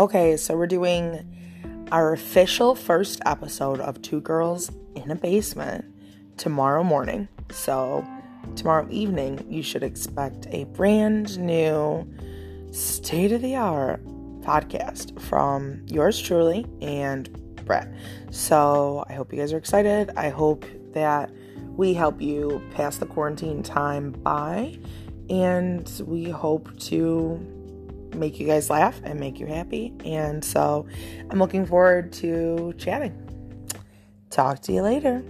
Okay, so we're doing our official first episode of Two Girls in a Basement tomorrow morning. So, tomorrow evening, you should expect a brand new state of the art podcast from yours truly and Brett. So, I hope you guys are excited. I hope that we help you pass the quarantine time by, and we hope to make you guys laugh and make you happy. And so I'm looking forward to chatting. Talk to you later.